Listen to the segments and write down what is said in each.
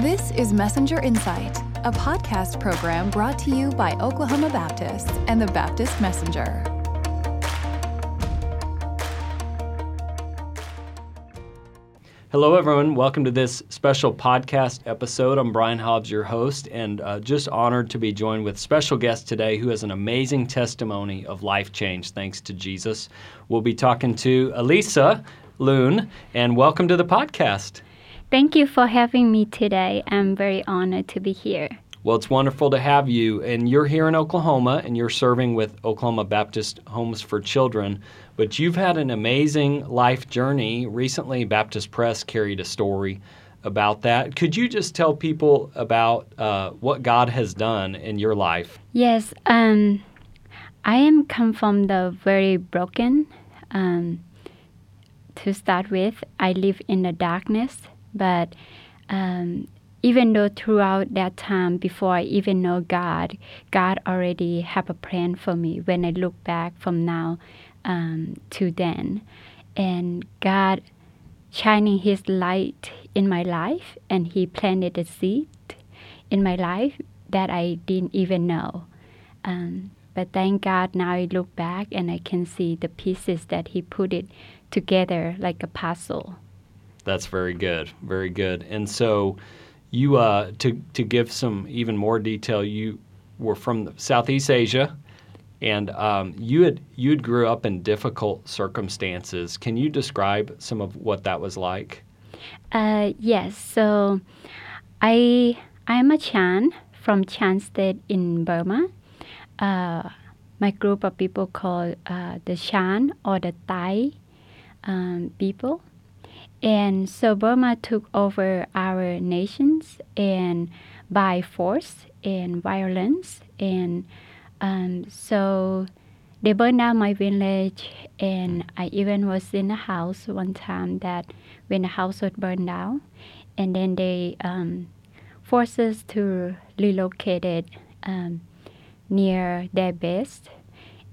This is Messenger Insight, a podcast program brought to you by Oklahoma Baptist and the Baptist Messenger. Hello, everyone. Welcome to this special podcast episode. I'm Brian Hobbs, your host, and uh, just honored to be joined with special guest today who has an amazing testimony of life change thanks to Jesus. We'll be talking to Elisa Loon, and welcome to the podcast. Thank you for having me today. I'm very honored to be here. Well, it's wonderful to have you. And you're here in Oklahoma and you're serving with Oklahoma Baptist Homes for Children. But you've had an amazing life journey. Recently, Baptist Press carried a story about that. Could you just tell people about uh, what God has done in your life? Yes. Um, I am come from the very broken. Um, to start with, I live in the darkness but um, even though throughout that time, before I even know God, God already have a plan for me. When I look back from now um, to then, and God shining His light in my life, and He planted a seed in my life that I didn't even know. Um, but thank God now I look back and I can see the pieces that He put it together like a puzzle. That's very good, very good. And so, you uh, to to give some even more detail, you were from Southeast Asia, and um, you had you had grew up in difficult circumstances. Can you describe some of what that was like? Uh, yes. So, I I'm a Shan from Shan State in Burma. Uh, my group of people called uh, the Shan or the Thai um, people and so Burma took over our nations and by force and violence. And um, so they burned down my village. And I even was in a house one time that when the house was burned down. And then they um, forced us to relocate it um, near their base.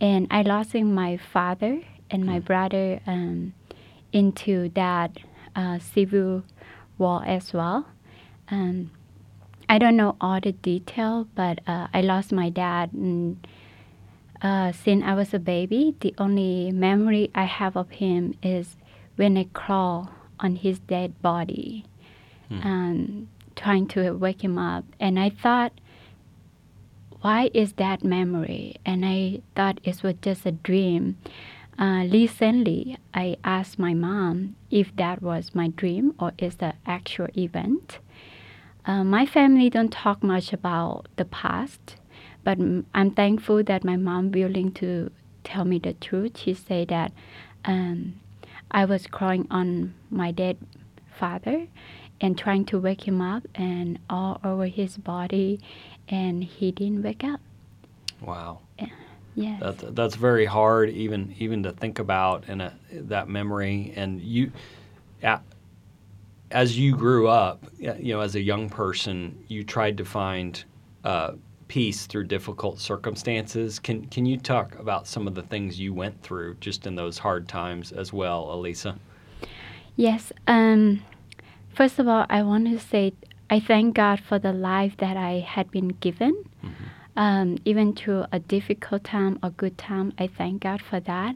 And I lost my father and my hmm. brother um, into that uh, civil war as well. Um, I don't know all the detail, but uh, I lost my dad and, uh, since I was a baby. The only memory I have of him is when I crawl on his dead body, hmm. um, trying to wake him up. And I thought, why is that memory? And I thought it was just a dream. Uh, recently, I asked my mom if that was my dream or is the actual event. Uh, my family don't talk much about the past, but I'm thankful that my mom willing to tell me the truth. She said that um, I was crying on my dead father and trying to wake him up and all over his body, and he didn't wake up. Wow. Yes. That, that's very hard even even to think about and that memory. And you, as you grew up, you know, as a young person, you tried to find uh, peace through difficult circumstances. Can can you talk about some of the things you went through just in those hard times as well, Elisa? Yes. Um, first of all, I want to say I thank God for the life that I had been given. Mm-hmm um, even through a difficult time or good time, I thank God for that.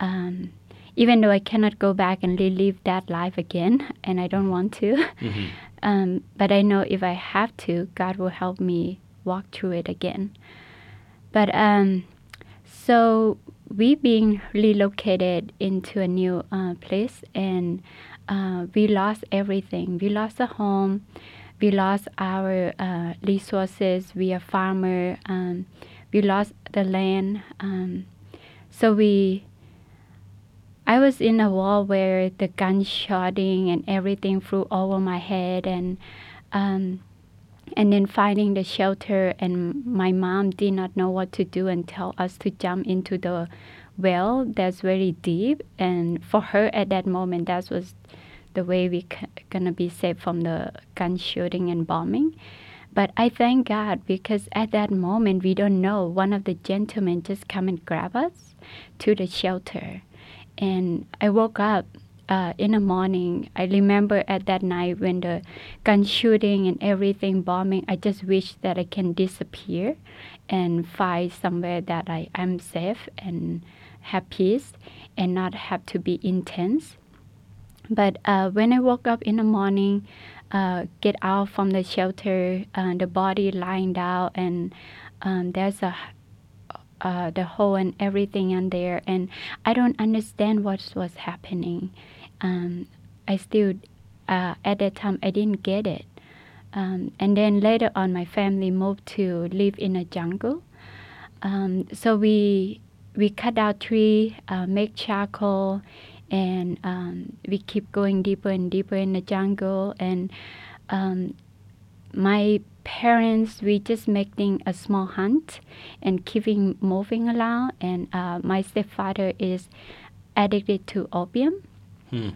Um, even though I cannot go back and relive that life again, and I don't want to, mm-hmm. um, but I know if I have to, God will help me walk through it again. But um, so we being relocated into a new uh, place, and uh, we lost everything. We lost a home we lost our uh, resources. We are farmer. Um, we lost the land. Um, so we. I was in a wall where the gunshotting and everything flew over my head, and um, and then finding the shelter. And my mom did not know what to do and tell us to jump into the well that's very deep. And for her at that moment, that was the way we c- gonna be safe from the gun shooting and bombing. But I thank God because at that moment we don't know. One of the gentlemen just come and grab us to the shelter, and I woke up uh, in the morning, I remember at that night when the gun shooting and everything bombing, I just wish that I can disappear and find somewhere that I am safe and have peace and not have to be intense. But uh, when I woke up in the morning, uh, get out from the shelter, uh, the body lying down, and um, there's a uh, the hole and everything in there, and I don't understand what was happening. Um, I still, uh, at that time, I didn't get it. Um, and then later on, my family moved to live in a jungle. Um, so we we cut out tree, uh, make charcoal, and um, we keep going deeper and deeper in the jungle. And um, my parents, we just making a small hunt and keeping moving around. And uh, my stepfather is addicted to opium. Hmm.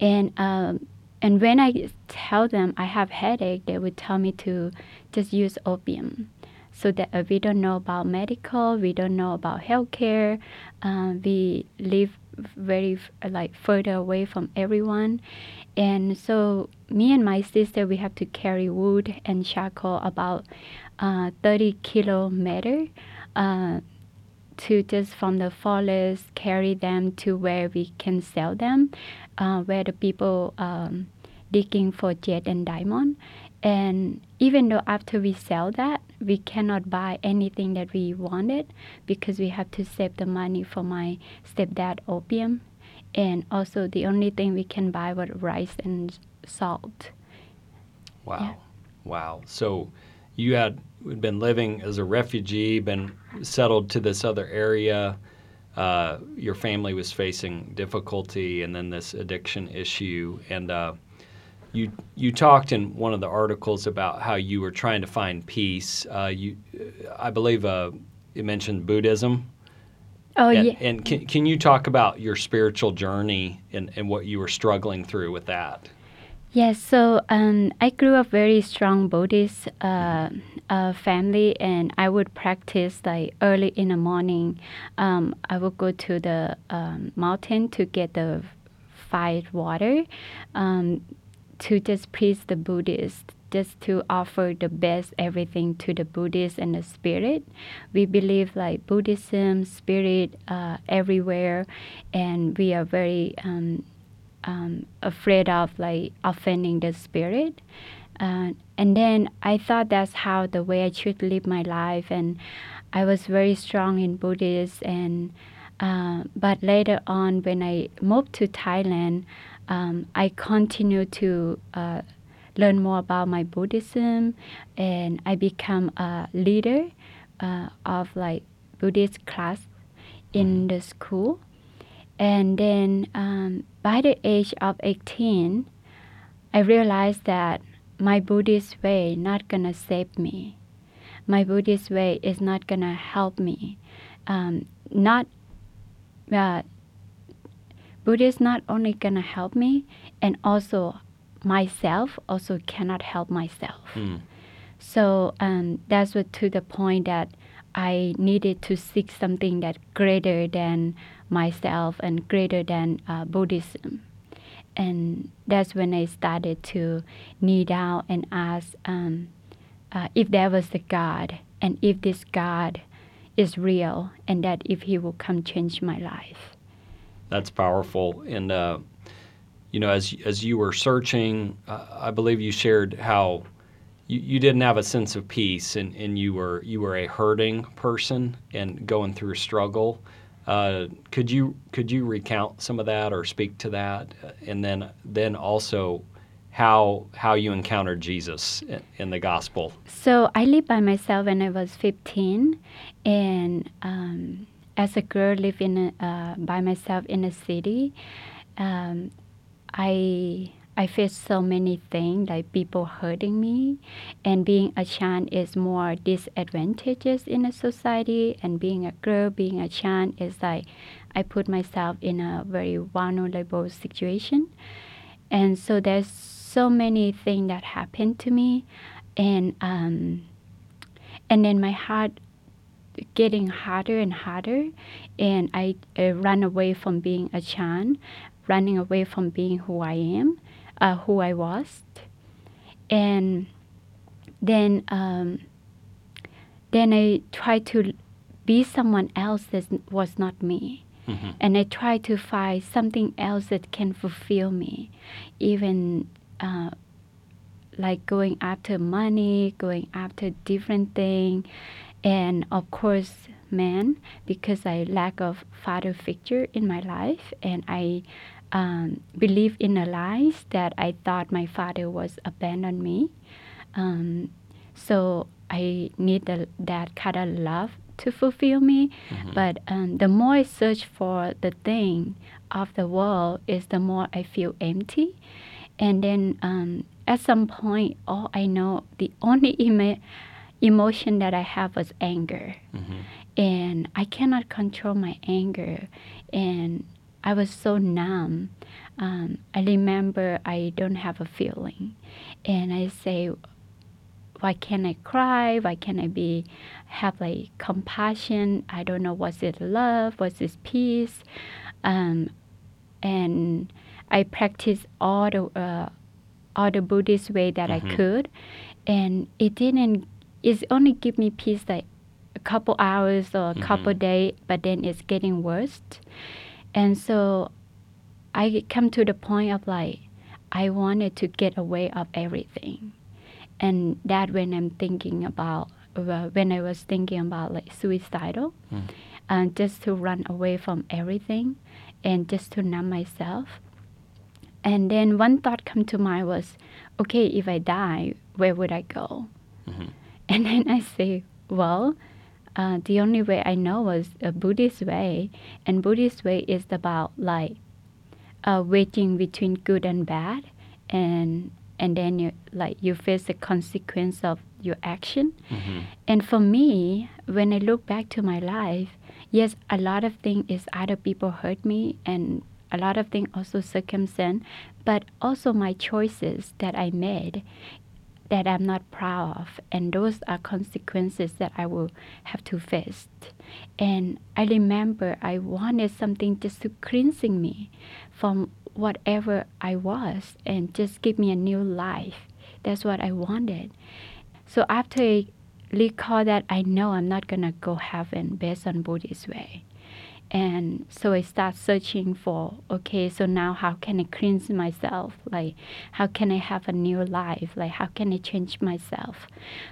And um, and when I tell them I have headache, they would tell me to just use opium. So that uh, we don't know about medical, we don't know about healthcare. Uh, we live very like further away from everyone, and so me and my sister we have to carry wood and charcoal about uh, 30 kilometer uh, to just from the forest carry them to where we can sell them, uh, where the people um, digging for jet and diamond. And even though after we sell that, we cannot buy anything that we wanted because we have to save the money for my stepdad opium. And also, the only thing we can buy was rice and salt. Wow. Yeah. Wow. So you had been living as a refugee, been settled to this other area. Uh, your family was facing difficulty and then this addiction issue. And uh, you you talked in one of the articles about how you were trying to find peace. Uh, you, I believe, uh, you mentioned Buddhism. Oh, and, yeah. And can, can you talk about your spiritual journey and, and what you were struggling through with that? Yes, so um, I grew up very strong Buddhist uh, uh, family, and I would practice like early in the morning. Um, I would go to the um, mountain to get the fire water, um, to just please the Buddhists, just to offer the best everything to the Buddhists and the spirit. We believe like Buddhism, spirit uh, everywhere, and we are very um, um, afraid of like offending the spirit. Uh, and then I thought that's how the way I should live my life, and I was very strong in Buddhist. And uh, but later on, when I moved to Thailand, um, I continue to uh, learn more about my Buddhism, and I become a leader uh, of like Buddhist class in the school. And then um, by the age of 18, I realized that my Buddhist way not gonna save me. My Buddhist way is not gonna help me. Um, not uh, Buddha is not only gonna help me, and also myself also cannot help myself. Hmm. So um, that's what to the point that I needed to seek something that greater than myself and greater than uh, Buddhism. And that's when I started to kneel down and ask um, uh, if there was a God and if this God is real and that if He will come change my life. That's powerful. And uh, you know, as as you were searching, uh, I believe you shared how you, you didn't have a sense of peace, and, and you were you were a hurting person and going through a struggle. Uh, could you could you recount some of that or speak to that, and then then also how how you encountered Jesus in, in the gospel? So I lived by myself when I was 15, and um, as a girl living uh, by myself in a city, um, I I faced so many things like people hurting me, and being a Shan is more disadvantages in a society, and being a girl, being a Shan is like I put myself in a very vulnerable situation, and so there's so many things that happened to me, and um, and then my heart getting harder and harder, and I uh, ran away from being a Shan running away from being who I am, uh, who I was, and then um, then I tried to be someone else that was not me. Mm-hmm. And I try to find something else that can fulfill me, even uh, like going after money, going after different thing, and of course, man, because I lack of father figure in my life, and I um, believe in a lies that I thought my father was abandoned me. Um, so I need the, that kind of love to fulfill me. But um, the more I search for the thing of the world, is the more I feel empty. And then um, at some point, all I know, the only emo- emotion that I have was anger. And I cannot control my anger. And I was so numb. Um, I remember I don't have a feeling. And I say, why can't I cry? Why can't I be have like compassion? I don't know what's it love, what's this peace, um, and I practiced all the uh, all the Buddhist way that I could, and it didn't. It only give me peace like a couple hours or a mm-hmm. couple days, but then it's getting worse, and so I come to the point of like I wanted to get away of everything. And that when I'm thinking about uh, when I was thinking about like suicidal, and just to run away from everything, and just to numb myself. And then one thought come to mind was, okay, if I die, where would I go? Mm-hmm. And then I say, well, uh, the only way I know was a Buddhist way, and Buddhist way is about like uh, waiting between good and bad, and and then you like you face the consequence of your action. And for me, when I look back to my life, yes, a lot of things is other people hurt me, and a lot of things also circumstance, but also my choices that I made that I'm not proud of, and those are consequences that I will have to face. And I remember I wanted something just to cleansing me from whatever I was and just give me a new life. That's what I wanted. So after I recall that, I know I'm not gonna go heaven based on Buddhist way. And so I start searching for okay, so now how can I cleanse myself? Like, how can I have a new life? Like, how can I change myself?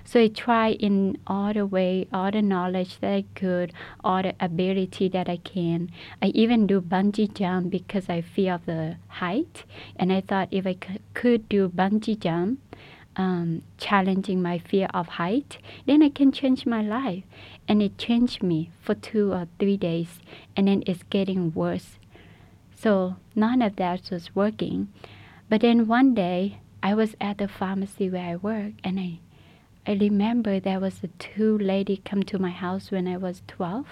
So I try in all the way, all the knowledge that I could, all the ability that I can. I even do bungee jump because I fear of the height, and I thought if I c- could do bungee jump, um, challenging my fear of height, then I can change my life. And it changed me for two or three days, and then it's getting worse. So none of that was working. But then one day, I was at the pharmacy where I work, and I, I remember there was a two lady come to my house when I was 12,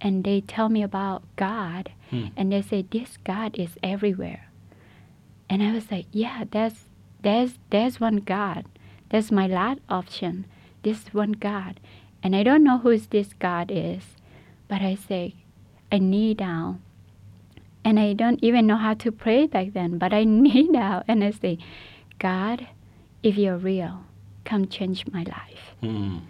and they tell me about God, and they say this God is everywhere. And I was like, yeah, that's there's there's one God. That's my last option. This one God. And I don't know who this God is, but I say, I kneel down. And I don't even know how to pray back then, but I kneel down and I say, God, if you're real, come change my life. Mm.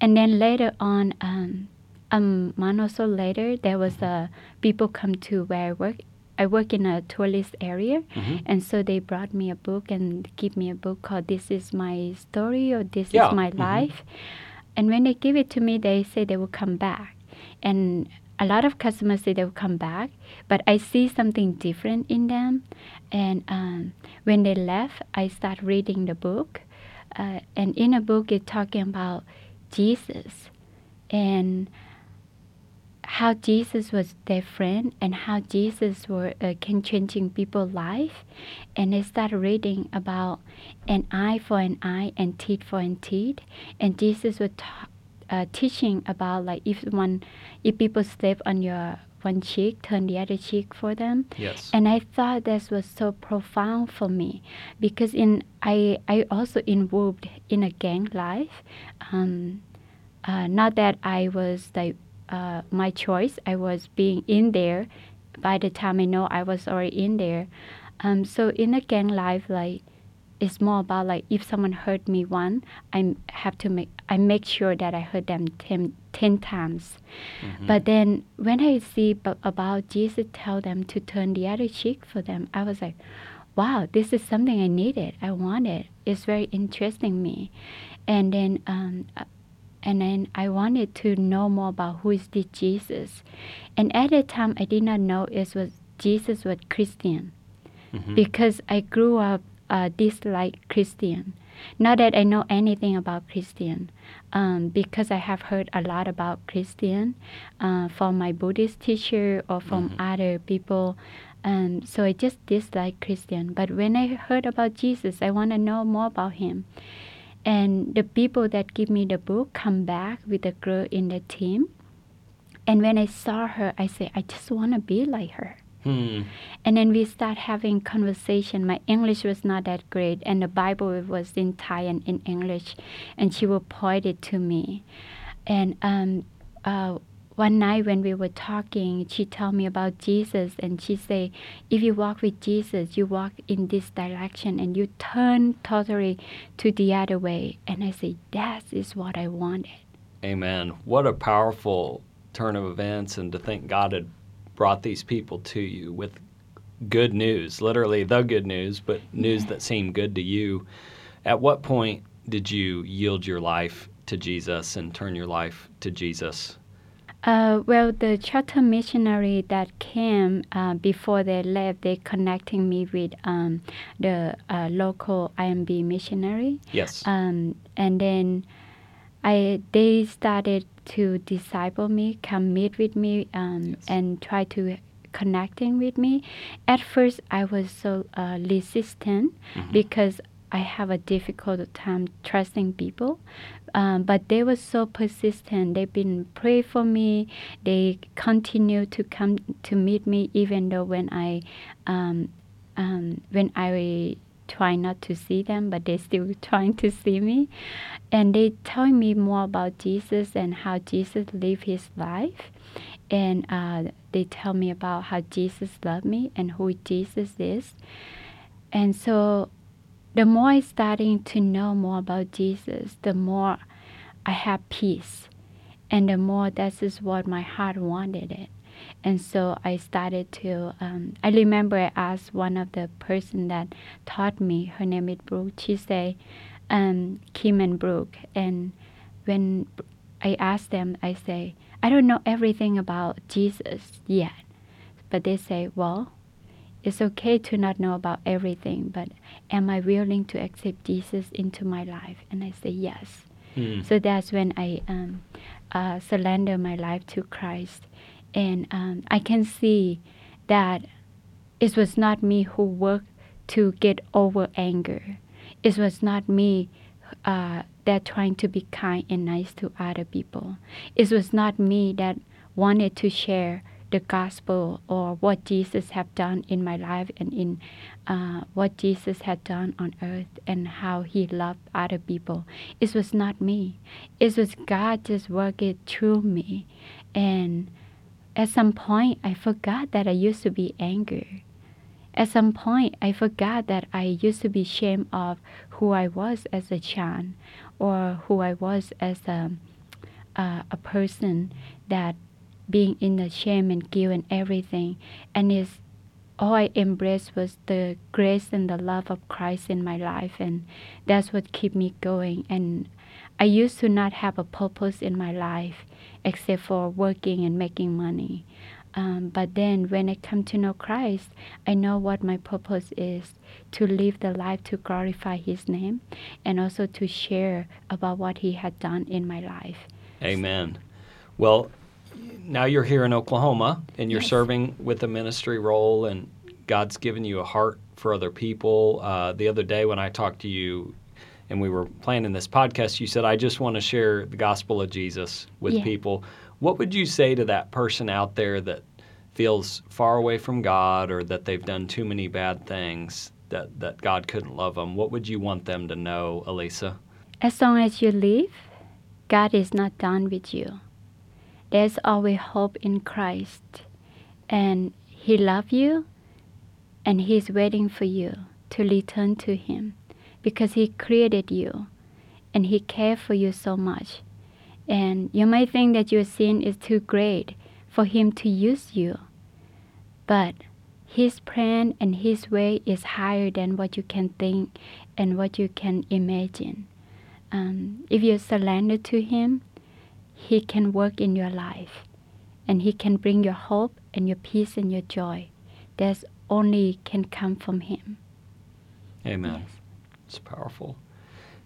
And then later on, um, a month or so later, there was a people come to where I work. I work in a tourist area, and so they brought me a book and give me a book called "This Is My Story" or "This Yeah, Is My mhm. Life." And when they give it to me, they say they will come back, and a lot of customers say they will come back, but I see something different in them. And um, when they left, I start reading the book, uh, and in a book, it's talking about Jesus and how Jesus was their friend and how Jesus were uh, can changing people's life. And I started reading about an eye for an eye and teeth for an teeth. And Jesus was ta- uh, teaching about like if one if people step on your one cheek, turn the other cheek for them. Yes. And I thought this was so profound for me because in I I also involved in a gang life. Um, uh, not that I was like uh, my choice. I was being in there by the time I know I was already in there. Um, so in a gang life, like it's more about like if someone hurt me one, I have to make I make sure that I hurt them ten, 10 times. Mm-hmm. But then when I see b- about Jesus tell them to turn the other cheek for them, I was like, wow, this is something I needed. I wanted. It's very interesting me. And then um, uh, and then I wanted to know more about who is this Jesus. And at that time, I did not know it was Jesus was Christian Mhm. because I grew up uh, dislike Christian. Not that I know anything about Christian, um, because I have heard a lot about Christian uh, from my Buddhist teacher or from Mhm. other people. Um, so I just dislike Christian. But when I heard about Jesus, I want to know more about him. And the people that give me the book come back with a girl in the team. And when I saw her, I say, I just want to be like her. Hmm. And then we start having conversation. My English was not that great, and the Bible was in Thai and in English, and she will point it to me. And um, uh, one night when we were talking, she told me about Jesus, and she said, if you walk with Jesus, you walk in this direction, and you turn totally to the other way. And I say, that is what I wanted. Amen. What a powerful turn of events, and to think God had brought these people to you with good news, literally the good news, but news Yeah. that seemed good to you. At what point did you yield your life to Jesus and turn your life to Jesus? Uh, well, the charter missionary that came uh, before they left, they connecting me with um, the uh, local IMB missionary, Yes. um, and then I they started to disciple me, come meet with me, um, Yes. and try to connecting with me. At first, I was so uh, resistant Mhm. because I have a difficult time trusting people. Um, but they were so persistent. They've been pray for me. They continue to come to meet me, even though when I um, um, when I try not to see them, but they still trying to see me. And they tell me more about Jesus and how Jesus lived his life. And uh, they tell me about how Jesus loved me and who Jesus is. And so the more I starting to know more about Jesus, the more I have peace. And the more that is what my heart wanted it. And so I started to, um, I remember I asked one of the person that taught me, her name is Brooke, she say, um, Kim and Brooke. And when I asked them, I say, I don't know everything about Jesus yet. But they say, well, it's okay to not know about everything, but am I willing to accept Jesus into my life? And I say, yes. Hmm. So that's when I um, uh, surrender my life to Christ. And um, I can see that it was not me who worked to get over anger. It was not me uh, that trying to be kind and nice to other people. It was not me that wanted to share the gospel or what Jesus have done in my life and in uh, what Jesus had done on earth and how he loved other people. It was not me. It was God just working through me. And at some point, I forgot that I used to be angry. At some point, I forgot that I used to be ashamed of who I was as a child or who I was as a, uh, a person that being in the shame and guilt and everything. And it's all I embraced was the grace and the love of Christ in my life, and that's what kept me going. And I used to not have a purpose in my life except for working and making money. Um, but then when I come to know Christ, I know what my purpose is to live the life to glorify His name and also to share about what He had done in my life. Amen. Well, now you're here in Oklahoma and you're Yes. serving with a ministry role, and God's given you a heart for other people. Uh, the other day when I talked to you and we were planning this podcast, you said, I just want to share the gospel of Jesus with Yeah. people. What would you say to that person out there that feels far away from God or that they've done too many bad things, that, that God couldn't love them? What would you want them to know, Elisa? As long as you live, God is not done with you. There's always hope in Christ, and He loves you and He's waiting for you to return to Him because He created you and He cares for you so much. And you may think that your sin is too great for Him to use you. But His plan and His way is higher than what you can think and what you can imagine. Um, if you surrender to Him, He can work in your life and He can bring your hope and your peace and your joy. That's only can come from Him. Amen. Yes. It's powerful.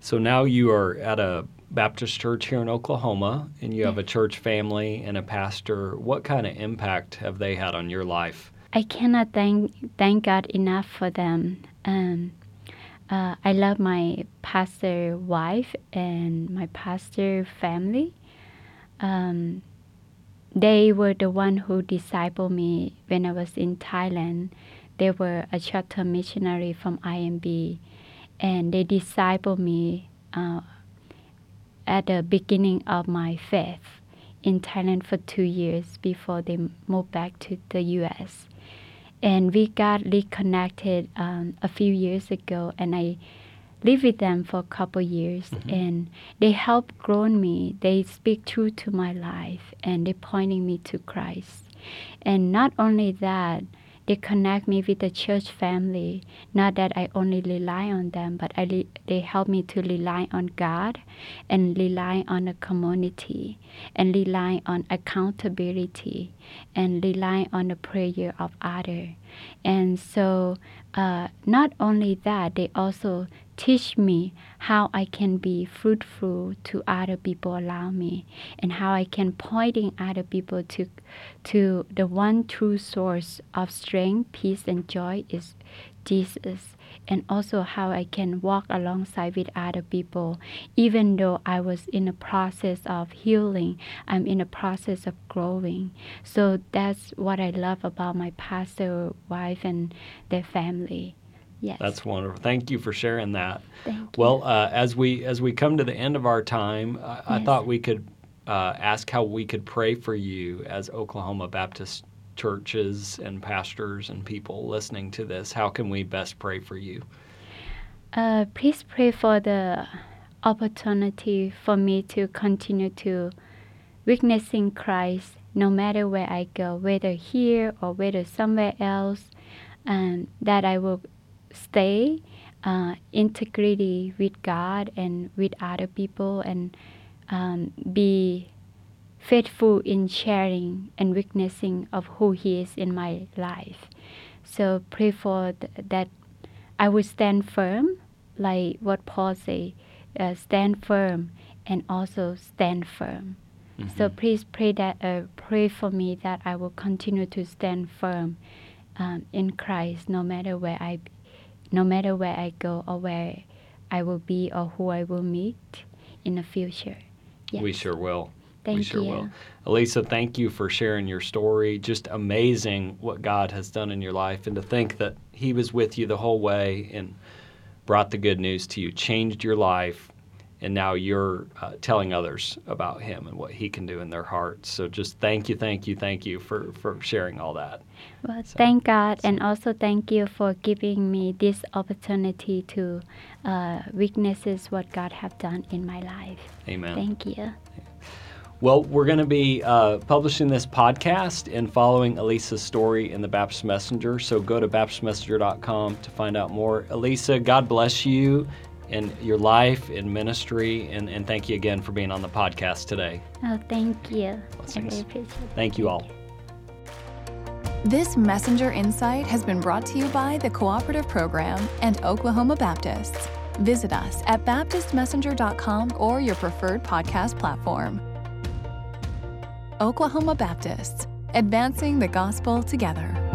So now you are at a Baptist church here in Oklahoma, and you have a church family and a pastor. What kind of impact have they had on your life? I cannot thank thank God enough for them. Um, uh, I love my pastor wife and my pastor family. Um, they were the one who discipled me when I was in Thailand. They were a short-term missionary from IMB, and they discipled me uh, at the beginning of my faith in Thailand for two years before they moved back to the U.S. And we got reconnected um, a few years ago, and I lived with them for a couple years, and they help grow me. They speak true to my life, and they pointing me to Christ. And not only that, they connect me with the church family. Not that I only rely on them, but I re- they help me to rely on God and rely on the community and rely on accountability and rely on the prayer of others. And so, uh, not only that, they also teach me how I can be fruitful to other people around me and how I can pointing other people to to the one true source of strength, peace and joy is Jesus. And also how I can walk alongside with other people. Even though I was in a process of healing I'm in a process of growing. So that's what I love about my pastor wife and their family yes That's wonderful. Thank you for sharing that. Thank. Well, uh, as we as we come to the end of our time, I, I thought we could uh, ask how we could pray for you as Oklahoma Baptist churches and pastors and people listening to this. How can we best pray for you? Uh, please pray for the opportunity for me to continue to witnessing Christ no matter where I go, whether here or whether somewhere else, and that I will stay uh, integrity with God and with other people and um, be faithful in sharing and witnessing of who He is in my life. So pray for th- that I will stand firm, like what Paul say, uh, stand firm and also stand firm. So please pray that uh, pray for me that I will continue to stand firm um, in Christ, no matter where I, no matter where I go or where I will be or who I will meet in the future. Yes. We sure will. Thank we sure you. will. Elisa, thank you for sharing your story. Just amazing what God has done in your life, and to think that He was with you the whole way and brought the good news to you, changed your life, and now you're uh, telling others about Him and what He can do in their hearts. So just thank you, thank you, thank you for, for sharing all that. Well, So- thank God, and also thank you for giving me this opportunity to uh, witnesses what God have done in my life. Amen. Thank you. Well, we're going to be uh, publishing this podcast and following Elisa's story in the Baptist Messenger. So go to baptistmessenger.com to find out more. Elisa, God bless you in your life and ministry, and, and thank you again for being on the podcast today. Oh, thank you. I Blessings. really appreciate it. Thank you all. This Messenger Insight has been brought to you by the Cooperative Program and Oklahoma Baptists. Visit us at baptistmessenger.com or your preferred podcast platform. Oklahoma Baptists, advancing the gospel together.